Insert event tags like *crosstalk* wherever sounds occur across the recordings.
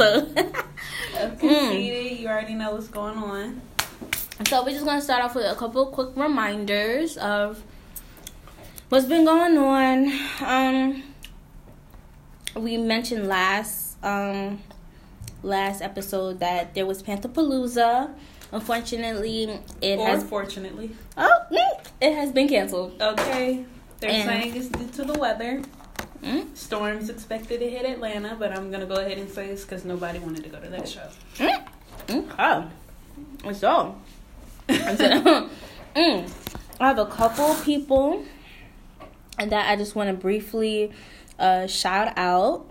episode. *laughs* *laughs* Conceited, you already know what's going on. So we're just gonna start off with a couple quick reminders of what's been going on. Um, we mentioned last um last episode that there was Panthapalooza. Unfortunately, it or has fortunately. oh mm, it has been canceled. Okay. They're And- saying it's due to the weather. Mm, Storms expected to hit Atlanta, but I'm gonna go ahead and say this because nobody wanted to go to that show. mm, okay. So, I mm, I have a couple people that I just want to briefly uh, shout out.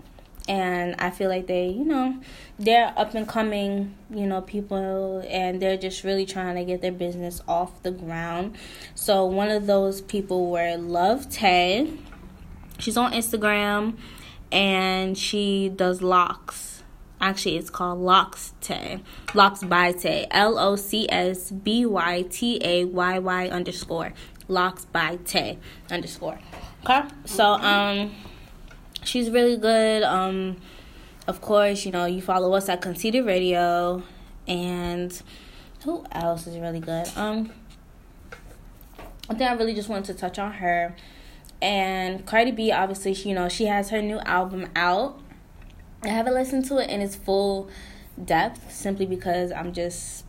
And I feel like they, you know, they're up and coming, you know, people, and they're just really trying to get their business off the ground. So one of those people were Love Tay. She's on Instagram, and she does locks. Actually, it's called Locs Tay. Locs by Tay. L O C S B Y T A Y Y underscore. Locs by Tay underscore. Okay? So, um, she's really good. Um, of course, you know, you follow us at Conceited Radio. And who else is really good? Um, I think I really just wanted to touch on her. And Cardi B, obviously, you know, she has her new album out. I haven't listened to it in its full depth simply because I'm just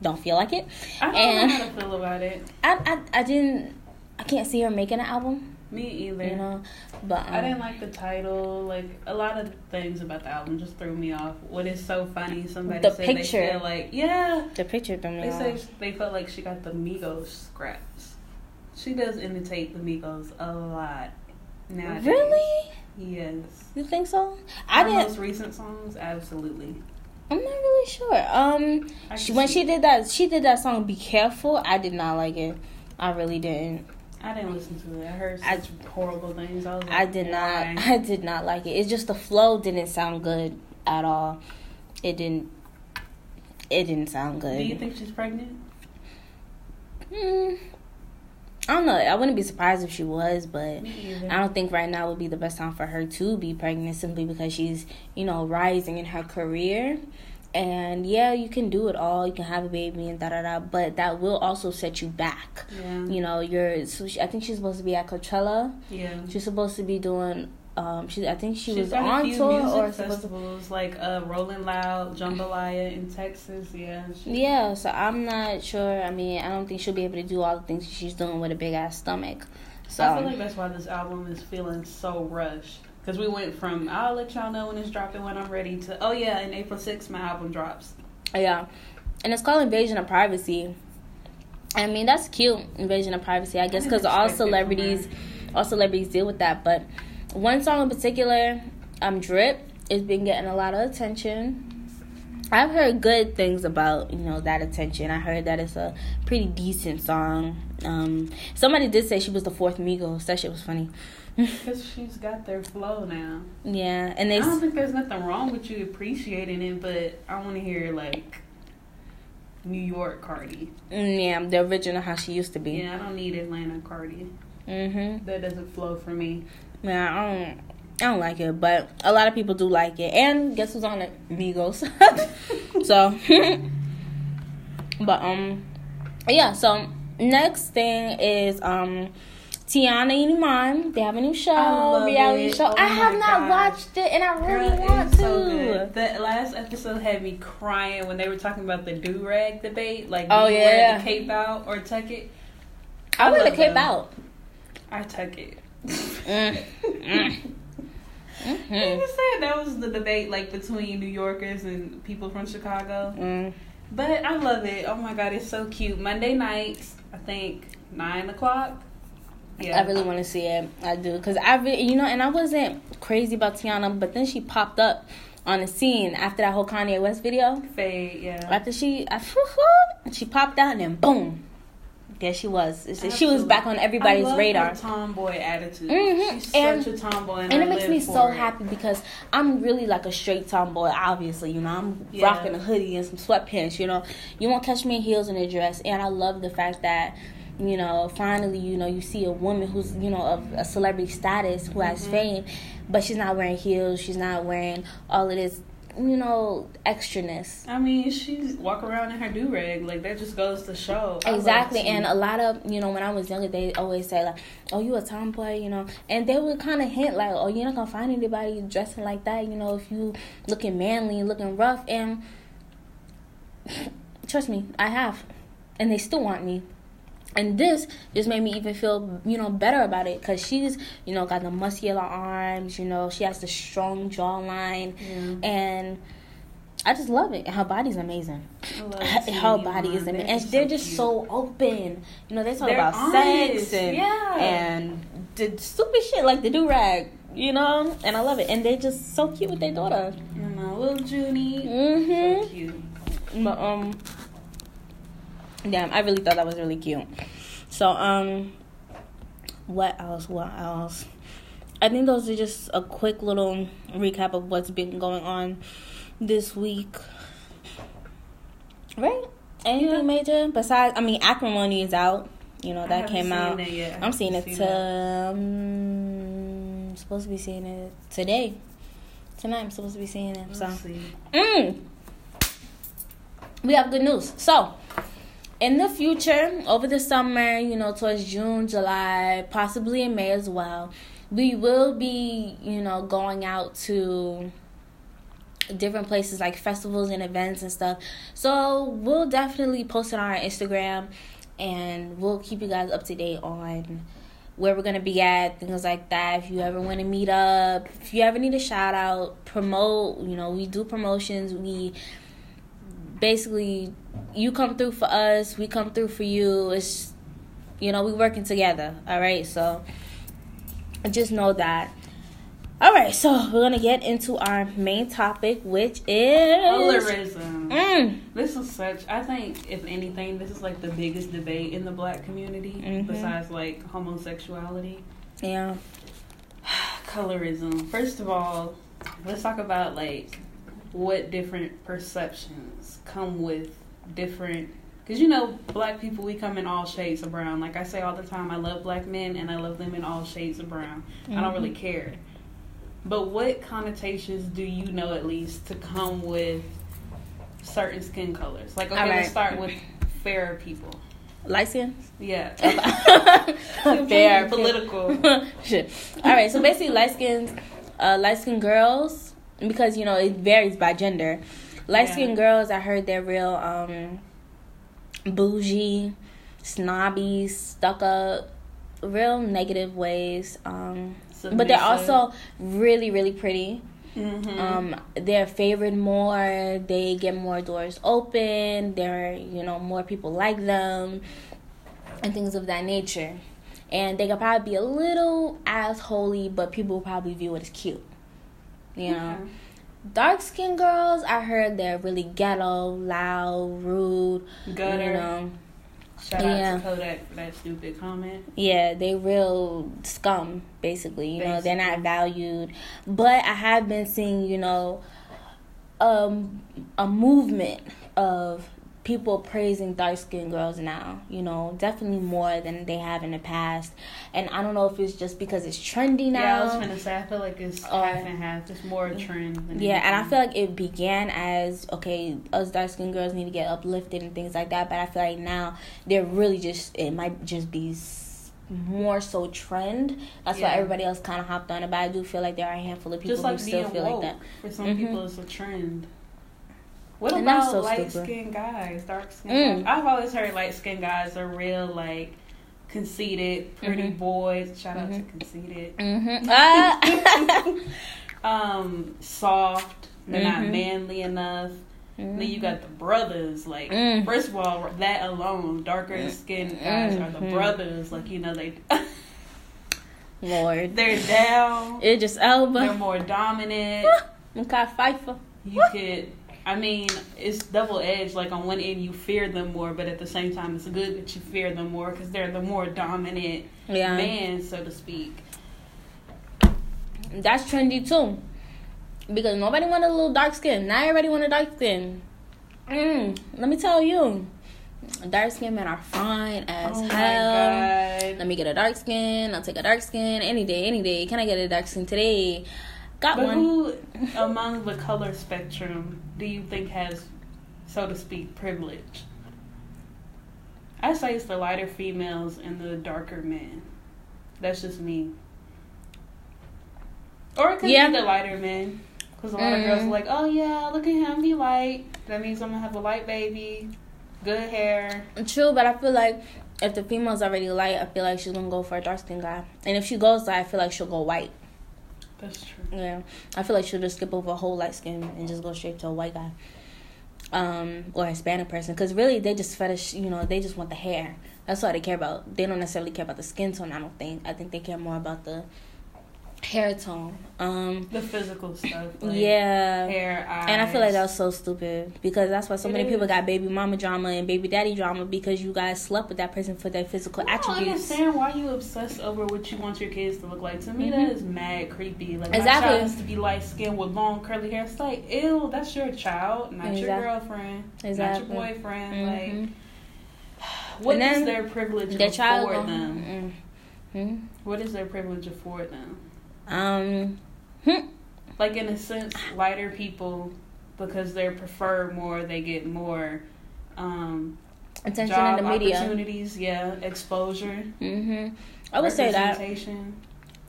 don't feel like it. I don't And- know how to feel about it. I, I I didn't I can't see her making an album, Me either. you know. But um, I didn't like the title. Like a lot of things about the album just threw me off. What is so funny? Somebody The said picture. they feel like yeah. the picture threw me They off. say they felt like she got the Migos scraps. She does imitate the Migos a lot. Nowadays. Really? Yes. You think so? I Her didn't. most recent songs, absolutely. I'm not really sure. Um, she, when she did that, she did that song "Be Careful." I did not like it. I really didn't. I didn't listen to it. I heard I- horrible things. I was like, I did why? not. *laughs* I did not like it. It's just the flow didn't sound good at all. It didn't. It didn't sound good. Do you think she's pregnant? Hmm. I don't know. I wouldn't be surprised if she was, but I don't think right now would be the best time for her to be pregnant simply because she's, you know, rising in her career. And yeah, you can do it all. You can have a baby and da da da, but that will also set you back. Yeah. You know, you're. So she, I think she's supposed to be at Coachella. Yeah. She's supposed to be doing. Um, she. I think she She's was on few tour or festivals like uh, Rolling Loud, JMBLYA in Texas. Yeah. she- Yeah, so I'm not sure. I mean, I don't think she'll be able to do all the things she's doing with a big ass stomach. So I feel like that's why this album is feeling so rushed. Because we went from I'll let y'all know when it's dropping when I'm ready to oh yeah, in April 6th my album drops. yeah, and it's called Invasion of Privacy. I mean, that's cute, Invasion of Privacy. I guess because all expect it from celebrities, all celebrities deal with that. But one song in particular, um, Drip, has been getting a lot of attention. I've heard good things about you know that attention. I heard that it's a pretty decent song. Um, somebody did say she was the fourth Migos. That shit was funny. *laughs* Because she's got their flow now. yeah, and they. I don't think there's nothing wrong with you appreciating it, but I want to hear like New York Cardi. Mm, yeah, the original how she used to be. Yeah, I don't need Atlanta Cardi. Mhm. That doesn't flow for me. Yeah, I don't. I don't like it, but a lot of people do like it. And guess who's on it? Migos. *laughs* so, *laughs* but um, yeah. So next thing is um, Teyana and Iman. They have a new show, reality it. show. Oh I have not gosh. watched it, and I really Girl, want to. so. The last episode had me crying when they were talking about the do rag debate. Like, Oh, yeah. the cape out or tuck it? I wear the love cape them. out. I tuck it. Mm. Mm. They Mhm. just said that was the debate, like between New Yorkers and people from Chicago. Mm. But I love it. Oh my god, it's so cute. Monday nights, I think nine o'clock. Yeah, I really want to see it. I do because I really, you know, and I wasn't crazy about Teyana, but then she popped up on the scene after that whole Kanye West video. fade. Yeah, After she, I, *laughs* she popped out and then boom, there she was. It's- She was back on everybody's I love radar. Her tomboy attitude. Mhm. She's And- such a tomboy, and, And it makes me so it. happy because I'm really like a straight tomboy. Obviously, you know, I'm Yeah. rocking a hoodie and some sweatpants. You know, you won't catch me in heels and a dress. And I love the fact that you know, finally, you know, you see a woman who's, you know, of a celebrity status who has Mhm. fame, but she's not wearing heels, she's not wearing all of this, you know, extraness. I mean, she's walk around in her do rag. Like that just goes to show. Exactly, and a lot of you know when I was younger, they always say like, "Oh, you a tomboy," you know, and they would kind of hint like, "Oh, you're not gonna find anybody dressing like that," you know, if you looking manly looking rough. And *laughs* trust me, I have, and they still want me. And this just made me even feel, you know, better about it because she's, you know, got the muscular arms, you know, she has the strong jawline, Yeah. and I just love it. And her body's amazing I love *laughs* her, seeing her you body on. is amazing, and they're just cute. so open. You know, they talk They're about honest, sex and yeah. and the stupid shit like the do rag. You know, and I love it, and they're just so cute with their daughter. You know, little Junie. So Mm-hmm. cute. But um, damn, I really thought that was really cute. So um, what else? What else? I think those are just a quick little recap of what's been going on this week. Right? Anything Yeah. major besides? I mean, acrimony is out. You know that came out. it yet. I I'm seeing it to. Um, supposed to be seeing it today. Tonight I'm supposed to be seeing it. So. Mm. We have good news. So, in the future, over the summer, you know, towards June, July, possibly in May as well, we will be, you know, going out to different places like festivals and events and stuff. So, we'll definitely post it on our Instagram and we'll keep you guys up to date on where we're gonna be at, things like that. If you ever want to meet up, if you ever need a shout out, promote. You know, we do promotions. We basically you come through for us, we come through for you. It's you know we working together. All right, so just know that. All right, so we're gonna get into our main topic, which is Colorism. Mm, This is such. I think, if anything, this is like the biggest debate in the black community, Mhm. besides like homosexuality. yeah. *sighs* Colorism. First of all, let's talk about like what different perceptions come with different. Because you know, black people, we come in all shades of brown. Like I say all the time, I love black men and I love them in all shades of brown. I don't really care. But what connotations do you know at least to come with certain skin colors? Like, okay, All let's right. start with fairer people. Light skin. Yeah. *laughs* Fair. Political. *laughs* Shit. All right. So basically, light skins, uh, light skinned girls, because you know it varies by gender. Light skinned Yeah. girls, I heard they're real um, bougie, snobby, stuck up, real negative ways. Um, but they're also really, really pretty. Mhm. Um, they're favored more. They get more doors open. There, are, you know, more people like them, and things of that nature. And they could probably be a little assholey, but people will probably view it as cute. You know, Okay. Dark skinned girls, I heard they're really ghetto, loud, rude. Gutter. You know, Shout Yeah. out to Kodak for that stupid comment. Yeah, they real scum, basically. You know, they're not valued. But I have been seeing, you know, um, a movement of people praising dark skinned girls now. You know, definitely more than they have in the past. And I don't know if it's just because it's trendy now. Yeah, I was gonna say I feel like it's Or- half and half. It's more a trend. Than Yeah, and I feel like it began as okay, us dark skinned girls need to get uplifted and things like that. But I feel like now they're really just it might just be more so trend. That's why everybody else kind of hopped on it. But I do feel like there are a handful of people just like who still feel like that. for some Mhm. people, it's a trend. What And about so light stupid. skinned guys, dark skinned Mm. guys? I've always heard light skinned guys are real like conceited, pretty Mhm. boys. Shout out to Mhm. conceited. Mm-hmm. *laughs* Ah. *laughs* Um, soft. They're not Mhm. manly enough. Then you got the brothers. Like, Mm. first of all, that alone, darker skinned guys are the brothers. Like, you know, they *laughs* Lord, they're down. it just They're Elba. more dominant. Pfeiffer. You could. I mean, it's double edged. Like on one end, you fear them more, but at the same time, it's good that you fear them more because they're the more dominant Yeah, man, so to speak. that's trendy too. Because nobody want a little dark skin. Not everybody want a dark skin. Mm, let me tell you, Dark skin men are fine as Oh hell. Let me get a dark skin. I'll take a dark skin any day, any day. Can I get a dark skin today? Got But one. who among the color spectrum do you think has, so to speak, privilege? I say it's the lighter females and the darker men. That's just me. Or it could Yeah. be the lighter men. Because a lot of girls are Mm. like, oh yeah, look at him, he light. That means I'm going to have a light baby, good hair. True, but I feel like if the female's already light, I feel like she's gonna go for a dark skin guy. And if she goes light, I feel like she'll go white. That's true. Yeah, I feel like she'll just skip over a whole light skin and just go straight to a white guy, um, or a Hispanic person. Because really, they just fetish. You know, they just want the hair. That's all they care about. They don't necessarily care about the skin tone. I don't think. I think they care more about the hair tone. Um, The physical stuff. Like yeah. Hair, eyes. And I feel like that's so stupid because that's why so It many people got baby mama drama and baby daddy drama because you guys slept with that person for their physical attributes. I don't understand why you obsess over what you want your kids to look like. To me, Mhm. that is mad creepy. Like my Exactly. child has to be light skinned with long curly hair. It's like, ew, that's your child, not your girlfriend, Exactly. not your boyfriend. Mhm. Like, what is And does then their privilege Their child afford them? mm, mm. What does their privilege afford them? Um, hmm. Like in a sense, lighter people because they're preferred more, they get more um, attention in the media. opportunities. Yeah, exposure. hmm I would say that.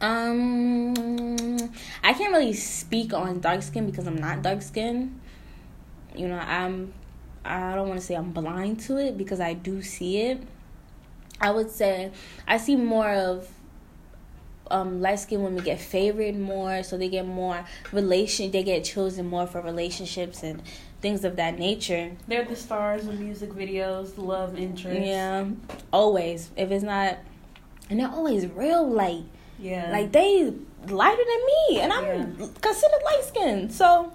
Um, I can't really speak on dark skin because I'm not dark skin. You know, I'm. I don't want to say I'm blind to it because I do see it. I would say I see more of um, light skinned women get favored more, so they get more relation. They get chosen more for relationships and things of that nature. They're the stars of music videos, love interest. Yeah, always. If it's not, and they're always real light. Yeah. Like they lighter than me, and I'm Yeah. considered light skinned. So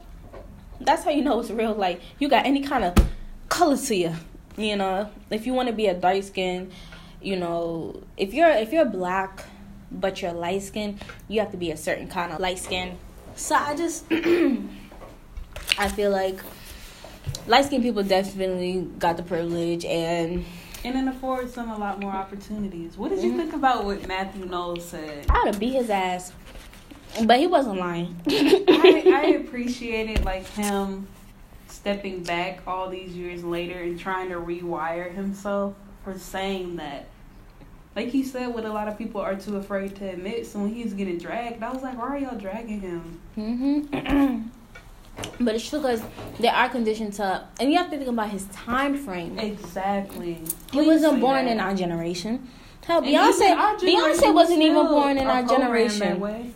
that's how you know it's real. Like you got any kind of color to you. You know, if you want to be a dark skin, you know, if you're if you're black but you're light skinned, you have to be a certain kind of light skin. So I just *clears throat* I feel like light skinned people definitely got the privilege and and it affords them a lot more opportunities. What did you Mhm. think about what Mathew Knowles said? I would have beat his ass. But he wasn't lying. I, I *laughs* appreciated like him stepping back all these years later and trying to rewire himself for saying that. Like he said, what a lot of people are too afraid to admit. So when he was getting dragged, I was like, why are y'all dragging him? hmm *clears throat* but it's true because they are conditioned to, and you have to think about his time frame. Exactly. He wasn't born that. in our generation. Hell, And even our Beyonce, generation Beyonce wasn't even born in our generation.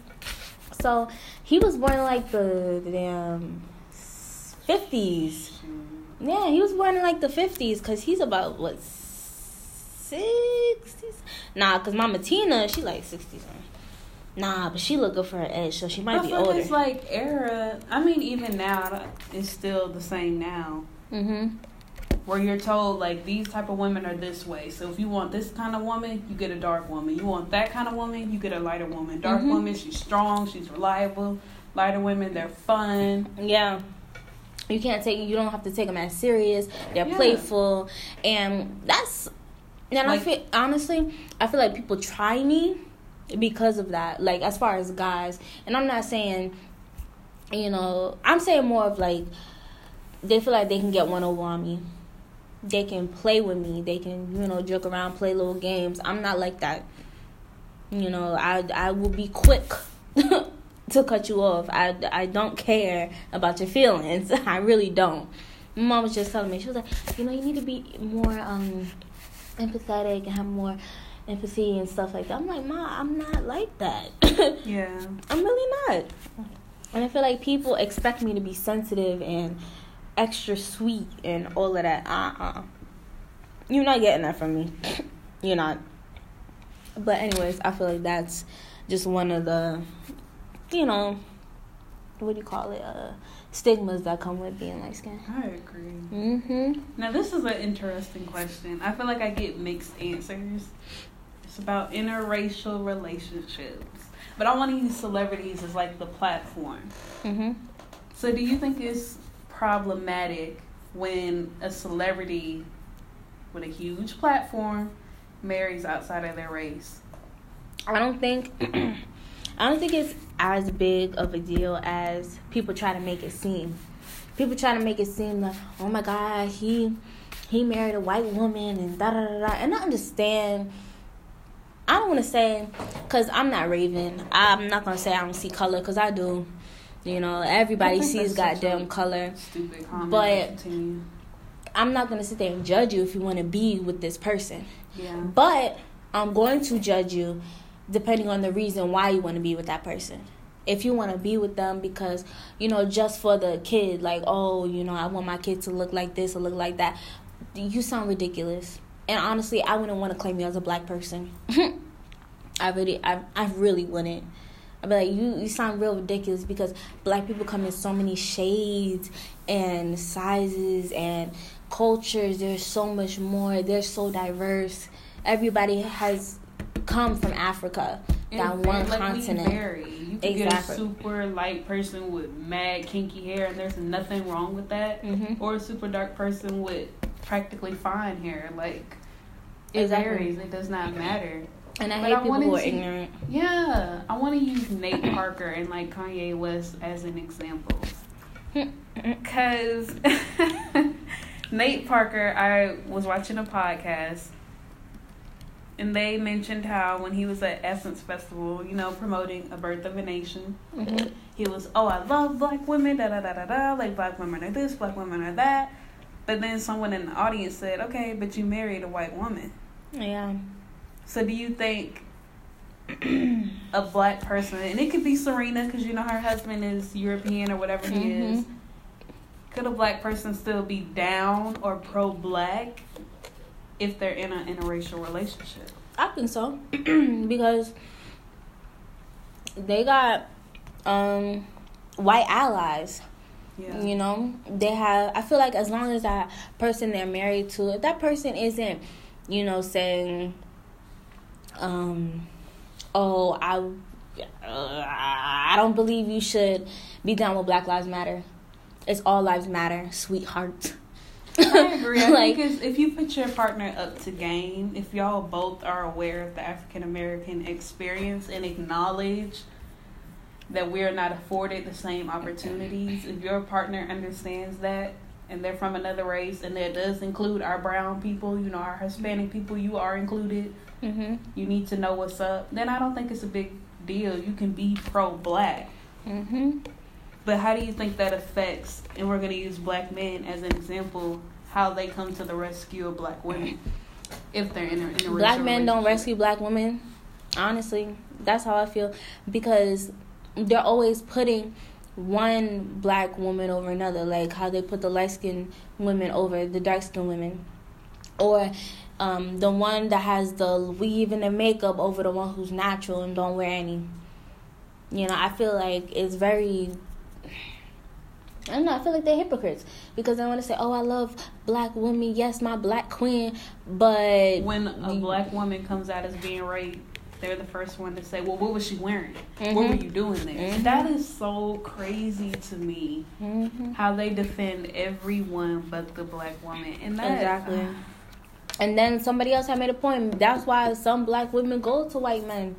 So he was born in like the, the damn fifties. Yeah, he was born in like the fifties because he's about what sixties? Nah, because Mama Tina, she like sixties. Nah, but she look good for her age, so she might I be feel older. it's like era. I mean, even now, it's still the same now. mm-hmm. Where you're told like these type of women are this way. So if you want this kind of woman, you get a dark woman. You want that kind of woman, you get a lighter woman. Dark Mhm. woman, she's strong, she's reliable. Lighter women, they're fun. Yeah. You can't take you don't have to take them as serious. They're Yeah. playful and that's and Like- I feel honestly, I feel like people try me because of that. Like as far as guys. And I'm not saying you know, I'm saying more of like they feel like they can get one over on me. They can play with me. They can, you know, joke around, play little games. I'm not like that. You know, I I will be quick *laughs* to cut you off. I, I don't care about your feelings. *laughs* I really don't. My mom was just telling me, she was like, you know, you need to be more um empathetic and have more empathy and stuff like that. I'm like, Ma, I'm not like that. *laughs* Yeah. I'm really not. And I feel like people expect me to be sensitive and extra sweet and all of that. Uh uh You're not getting that from me. *laughs* You're not. But anyways, I feel like that's just one of the, you know, what do you call it? Uh, stigmas that come with being light skinned. I agree. Mm-hmm. Now this is an interesting question. I feel like I get mixed answers. It's about interracial relationships. But I want to use celebrities as like the platform. Mm-hmm. So do you think it's problematic when a celebrity with a huge platform marries outside of their race. I don't think *clears throat* I don't think it's as big of a deal as people try to make it seem. People try to make it seem like, oh my God, he he married a white woman and da da da da. And I understand. I don't want to say, cause I'm not Raven. I'm not gonna say I don't see color, cause I do. You know, everybody sees goddamn color. Stupid comment. But- I'm not gonna sit there and judge you if you want to be with this person. Yeah. But I'm going to judge you depending on the reason why you want to be with that person. If you want to be with them because, you know, just for the kid, like, oh, you know, I want my kid to look like this or look like that, you sound ridiculous. And honestly, I wouldn't want to claim you as a black person. *laughs* I really, I, I really wouldn't. I'd be like, you, you sound real ridiculous because black people come in so many shades and sizes and cultures. There's so much more. They're so diverse. Everybody has come from Africa, that And one continent. Vary. You can Exactly. get a super light person with mad kinky hair, and there's nothing wrong with that. Mhm. Or a super dark person with practically fine hair. Like it Exactly. varies. It does not matter. And I But hate I people who are to- ignorant. Yeah, I want to use Nate Parker and like Kanye West as an example. *laughs* Cause *laughs* Nate Parker, I was watching a podcast, and they mentioned how when he was at Essence Festival, you know, promoting a birth of a nation, Mhm. he was, oh, I love black women, da da da da da, like black women are this, black women are that. But then someone in the audience said, okay, but you married a white woman. Yeah. So do you think a black person, and it could be Serena because you know her husband is European or whatever he Mhm. is, could a black person still be down or pro black if they're in an interracial relationship? I think so *clears throat* because they got um white allies. Yeah. You know, they have. I feel like as long as that person they're married to, if that person isn't, you know, saying, um, oh, I, uh, I don't believe you should be down with Black Lives Matter. It's all lives matter, sweetheart. I agree. I *laughs* like, think if you put your partner up to game, if y'all both are aware of the African American experience and acknowledge that we are not afforded the same opportunities, if your partner understands that and they're from another race and that does include our brown people, you know, our Hispanic people, you are included, mhm, you need to know what's up, then I don't think it's a big deal. You can be pro black. mhm. But how do you think that affects, and we're going to use black men as an example, how they come to the rescue of black women if they're in a, in a black men don't rescue black women. Honestly, that's how I feel because they're always putting one black woman over another, like how they put the light skinned women over the dark skinned women, or um, the one that has the weave and the makeup over the one who's natural and don't wear any. You know, I feel like it's very. I don't know. I feel like they're hypocrites because they want to say, "Oh, I love black women. Yes, my black queen," but When a black woman comes out as being raped, they're the first one to say, "Well, what was she wearing? What Mhm. were you doing there?" Mhm. That is so crazy to me. Mhm. How they defend everyone but the black woman, and that Exactly. And then somebody else had made a point. That's why some black women go to white men.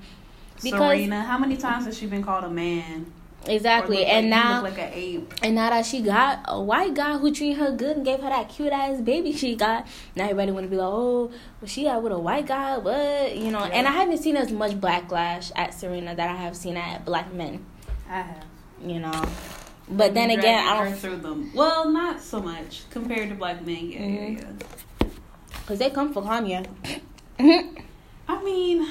Because Serena, how many times has she been called a man? Exactly, and like, now like an ape. and now that she got a white guy who treated her good and gave her that cute ass baby she got, now everybody want to be like, oh, well, she got with a white guy, what you know? And I haven't seen as much backlash at Serena that I have seen at black men, I have. you know. But then again, I don't through them. Well, not so much compared to black men. Yeah, Mhm. yeah, yeah. because they come for Kanye. I mean,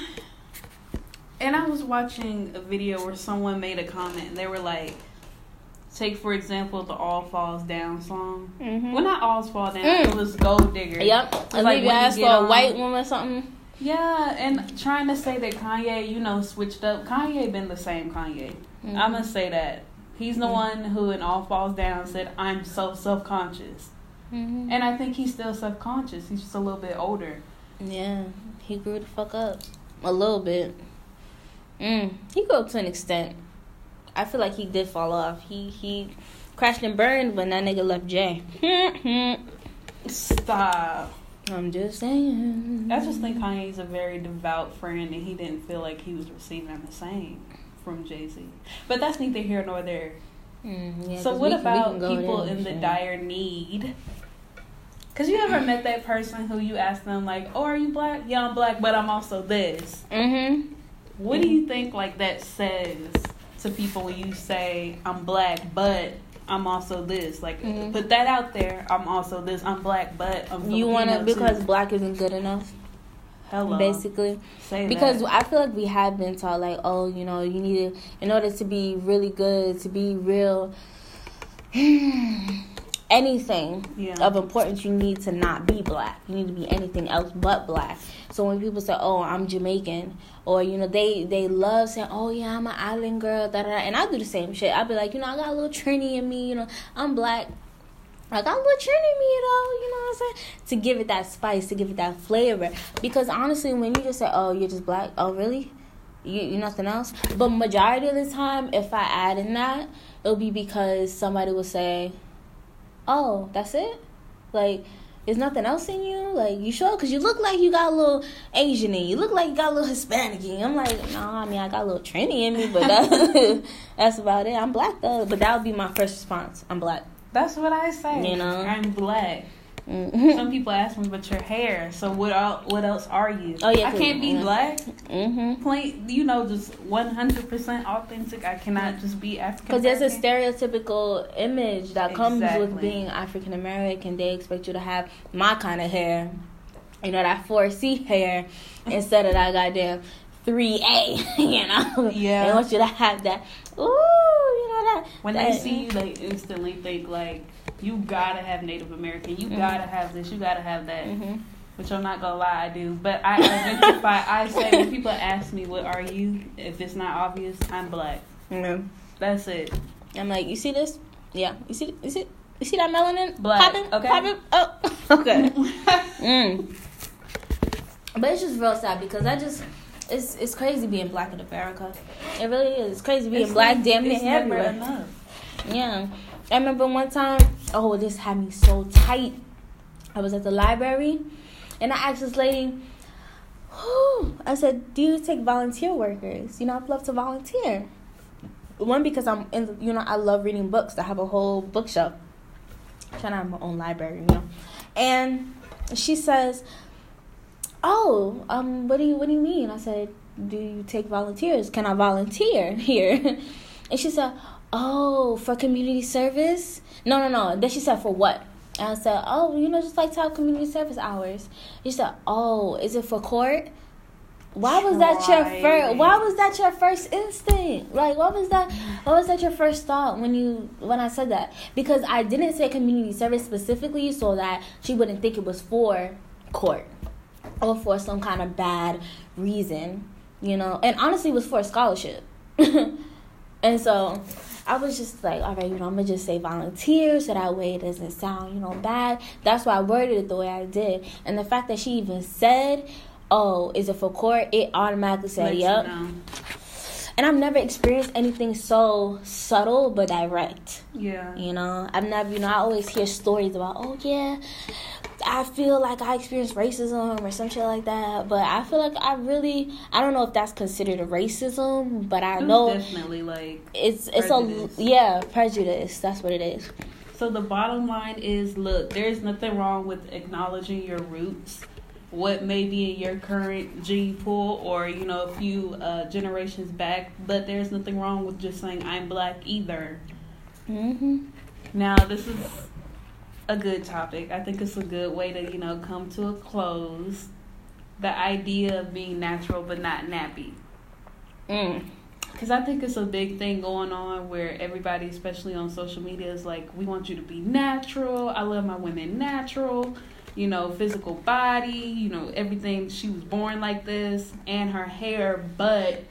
and I was watching a video where someone made a comment. and They were like, "Take for example the All Falls Down song. Mhm. Well, not All Falls Down. Mm. It was Gold Digger. Yep, It's like like maybe when you ask for a white woman or something. Yeah, and trying to say that Kanye, you know, switched up. Kanye been the same Kanye. Mhm. I'm gonna say that. He's the Mhm. one who, in All Falls Down, said, "I'm so self conscious," Mhm. and I think he's still self conscious. He's just a little bit older. Yeah, he grew the fuck up a little bit. Mm, he grew up to an extent. I feel like he did fall off. He he crashed and burned when that nigga left Jay. Stop. I'm just saying. I just think Kanye's a very devout friend, and he didn't feel like he was receiving the same from Jay Z. But that's neither here nor there. Mm, yeah, so what can- about people in the dire need? Cause you ever met that person who you ask them like, "Oh, are you black? Yeah, I'm black, but I'm also this." Mhm. What do you think like that says to people when you say, "I'm black, but I'm also this"? Like, Mhm. put that out there. I'm also this. I'm black, but I'm. You want to because too. black isn't good enough, Hello. basically. Say Because that. I feel like we have been taught like, oh, you know, you need to in order to be really good, to be real *sighs* *sighs* anything yeah. of importance, you need to not be black. You need to be anything else but black. So when people say, "Oh, I'm Jamaican," or you know, they they love saying, "Oh yeah, I'm an island girl," da da, da. and I do the same shit. I be like, you know, I got a little Trini in me. You know, I'm black. I got a little Trini in me, you know, you know what I'm saying? To give it that spice, to give it that flavor. Because honestly, when you just say, "Oh, you're just black," oh really? You you nothing else? But majority of the time, if I add in that, it'll be because somebody will say, "Oh, that's it." Like, there's nothing else in you? Like, you sure? Because you look like you got a little Asian in you. Look like you got a little Hispanic in you. I'm like, no, I mean, I got a little Trini in me, but that, *laughs* that's about it. I'm black, though. But that would be my first response. I'm black. That's what I say. You know? I'm black. Mm-hmm. Some people ask me, but your hair. So what? What else are you? Oh, yeah, I can't be yeah. black. mm-hmm. Plain, you know, just one hundred percent authentic. I cannot just be African. Because there's a stereotypical image that comes with being African American. They expect you to have my kind of hair, you know, that 4C hair instead of that goddamn 3A, *laughs* you know? Yeah. They want you to have that, ooh, you know, that. When that, they see you, they instantly think like, you gotta have Native American. You Mhm. gotta have this. You gotta have that. hmm Which I'm not gonna lie, I do. But I identify. I say when people ask me, "What are you?" If it's not obvious, I'm black. hmm That's it. I'm like, you see this? Yeah. You see, you see, you see that melanin? Black, Popping? okay. Popping? Oh, *laughs* okay. *laughs* Mm. But it's just real sad because I just it's it's crazy being black in America. It really is. It's crazy being It's black like- damn near it's never everywhere. enough. Yeah. I remember one time, oh, this had me so tight. I was at the library and I asked this lady, whew, I said, Do you take volunteer workers? You know, I'd love to volunteer. One because I'm in you know, I love reading books. I have a whole bookshelf. I'm trying to have my own library, you know. And she says, Oh, um, what do you what do you mean? I said, Do you take volunteers? Can I volunteer *laughs* here? And she said, Oh, for community service? No, no, no. Then she said, For what? And I said, Oh, you know, just like to have community service hours. She said, Oh, is it for court? Why was that your first? Why was that your first instinct? Like, what was that? What was that your first thought when you when I said that? Because I didn't say community service specifically, so that she wouldn't think it was for court or for some kind of bad reason, you know. And honestly, it was for a scholarship. *laughs* and so I was just like, all right, you know, I'm gonna just say volunteer so that way it doesn't sound, you know, bad. That's why I worded it the way I did. And the fact that she even said, "Oh, is it for court?" It automatically said, Lets you "Yep." know. And I've never experienced anything so subtle but direct. Yeah. You know, I've never, you know, I always hear stories about, oh yeah, I feel like I experienced racism or some shit like that. But I feel like I really, I don't know if that's considered a racism, but I know definitely like. it's it's prejudice. a yeah prejudice. That's what it is. So the bottom line is, look, there's nothing wrong with acknowledging your roots. What may be in your current gene pool, or you know, a few uh, generations back, but there's nothing wrong with just saying I'm black either. Mhm. Now, this is a good topic. I think it's a good way to, you know, come to a close. The idea of being natural but not nappy. Mm. Because I think it's a big thing going on where everybody, especially on social media, is like, we want you to be natural. I love my women natural. You know, physical body, you know, everything. She was born like this, and her hair, but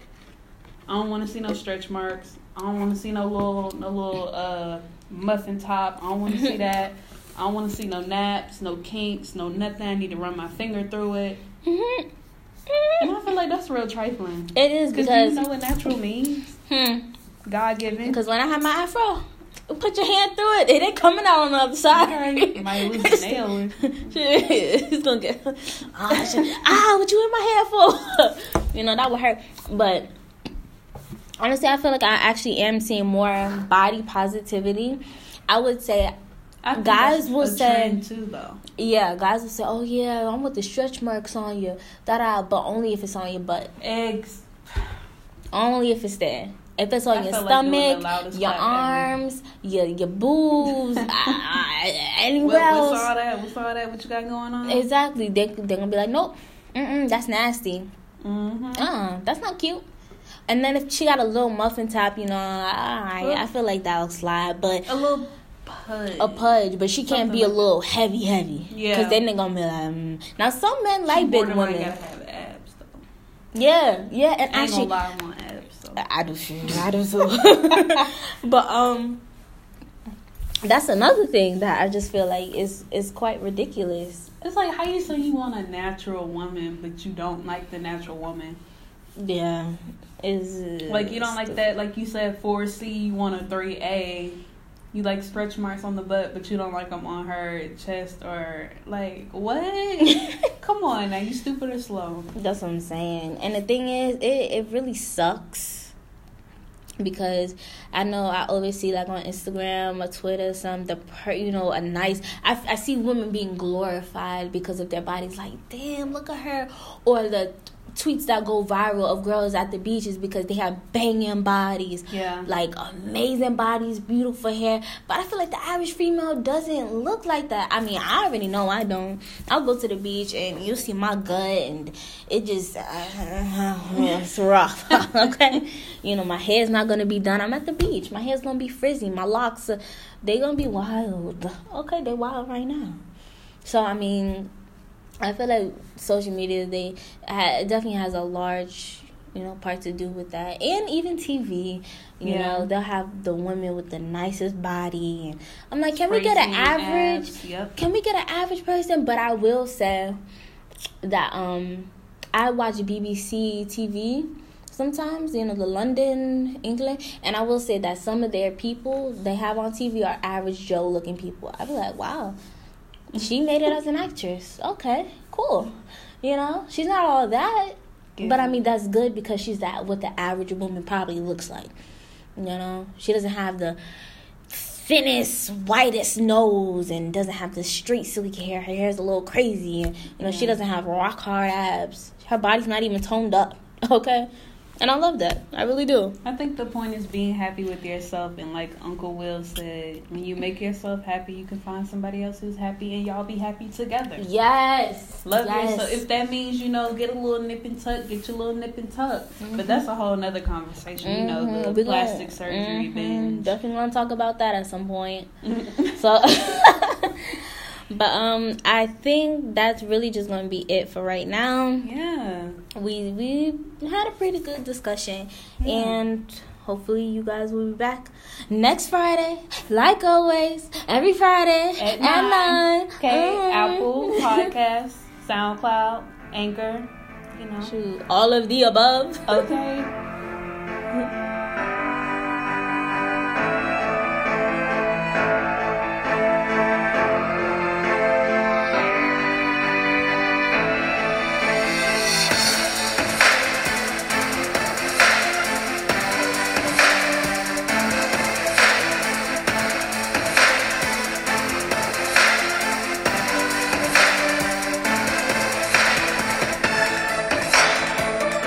I don't want to see no stretch marks. I don't want to see no little, no little uh, muffin top. I don't want to see *laughs* that. I don't want to see no naps, no kinks, no nothing. I need to run my finger through it. Mhm. And I feel like that's real trifling. It is Because you know what natural means? hmm, God given. because when I had my afro, put your hand through it. It ain't coming out on the other side. Okay, might lose a nail. it's gonna get ah, shit. ah what you in my hair for? *laughs* you know that would hurt. But honestly, I feel like I actually am seeing more body positivity. I would say Guys will say- too, though. yeah, guys will say, "Oh yeah, I'm with the stretch marks on you," da da, but only if it's on your butt. Eggs. Only if it's there. If it's on I your feel like stomach, your arms, your your boobs, *laughs* uh, anywhere What, else. what's all that? What's all that? What you got going on? Exactly. They they're gonna be like, nope, mm that's nasty. mm-hmm. Uh, that's not cute. And then if she got a little muffin top, you know, I I feel like that'll slide. But A little pudge. a pudge, but she can't Something be a like little heavy, heavy. Yeah. Because then they're gonna be like, mm. now some men like big women. gotta have abs, though. Yeah, yeah, and I ain't actually, gonna lie, I want abs, though. I do too. I do too. *laughs* *laughs* but um, that's another thing that I just feel like is is quite ridiculous. It's like how you say you want a natural woman, but you don't like the natural woman. Yeah, is Like you don't like that. Like you said, four C, you want a three A. You like stretch marks on the butt, but you don't like them on her chest or like what? *laughs* Come on, now you stupid or slow. That's what I'm saying. And the thing is, it it really sucks because I know I always see like on Instagram or Twitter some the per, you know a nice I, I see women being glorified because of their bodies like damn look at her or the tweets that go viral of girls at the beaches because they have banging bodies Yeah. like amazing bodies, beautiful hair. But I feel like the average female doesn't look like that. I mean, I already know I don't. I'll go to the beach and you'll see my gut, and it just uh, *laughs* it's rough. *laughs* okay, you know my hair's not gonna be done. I'm at the beach. My hair's gonna be frizzy. My locks, uh, they gonna be wild. Okay, they're wild right now. So I mean, I feel like social media they ha- definitely has a large you know part to do with that, and even TV. You Yeah. know they'll have the women with the nicest body, and I'm like, can we get an average? Yep. Can we get an average person? But I will say that um I watch BBC TV sometimes, you know, the London, England, and I will say that some of their people they have on TV are average Joe looking people. I'd be like, wow, she made it as an actress. Okay, cool. You know, she's not all that, but I mean that's good because she's that what the average woman probably looks like. You know, she doesn't have the thinnest, whitest nose and doesn't have the straight silky hair. Her hair's a little crazy. And, you know, she doesn't have rock hard abs. Her body's not even toned up. *laughs* Okay? And I love that. I really do. I think the point is being happy with yourself, and like Uncle Will said, when you make yourself happy, you can find somebody else who's happy, and y'all be happy together. Yes. Love yes. yourself. If that means you know, get a little nip and tuck, get your little nip and tuck. But that's a whole nother conversation. You know, the We gonna- plastic surgery mhm. binge. Definitely want to talk about that at some point. *laughs* So, *laughs* but um, I think that's really just gonna be it for right now. yeah. We we had a pretty good discussion, Yeah. and hopefully you guys will be back next Friday, like always, every Friday At nine. nine. Okay, Mhm. Apple Podcast, SoundCloud, Anchor. You know. Shoot, all of the above. Okay. *laughs*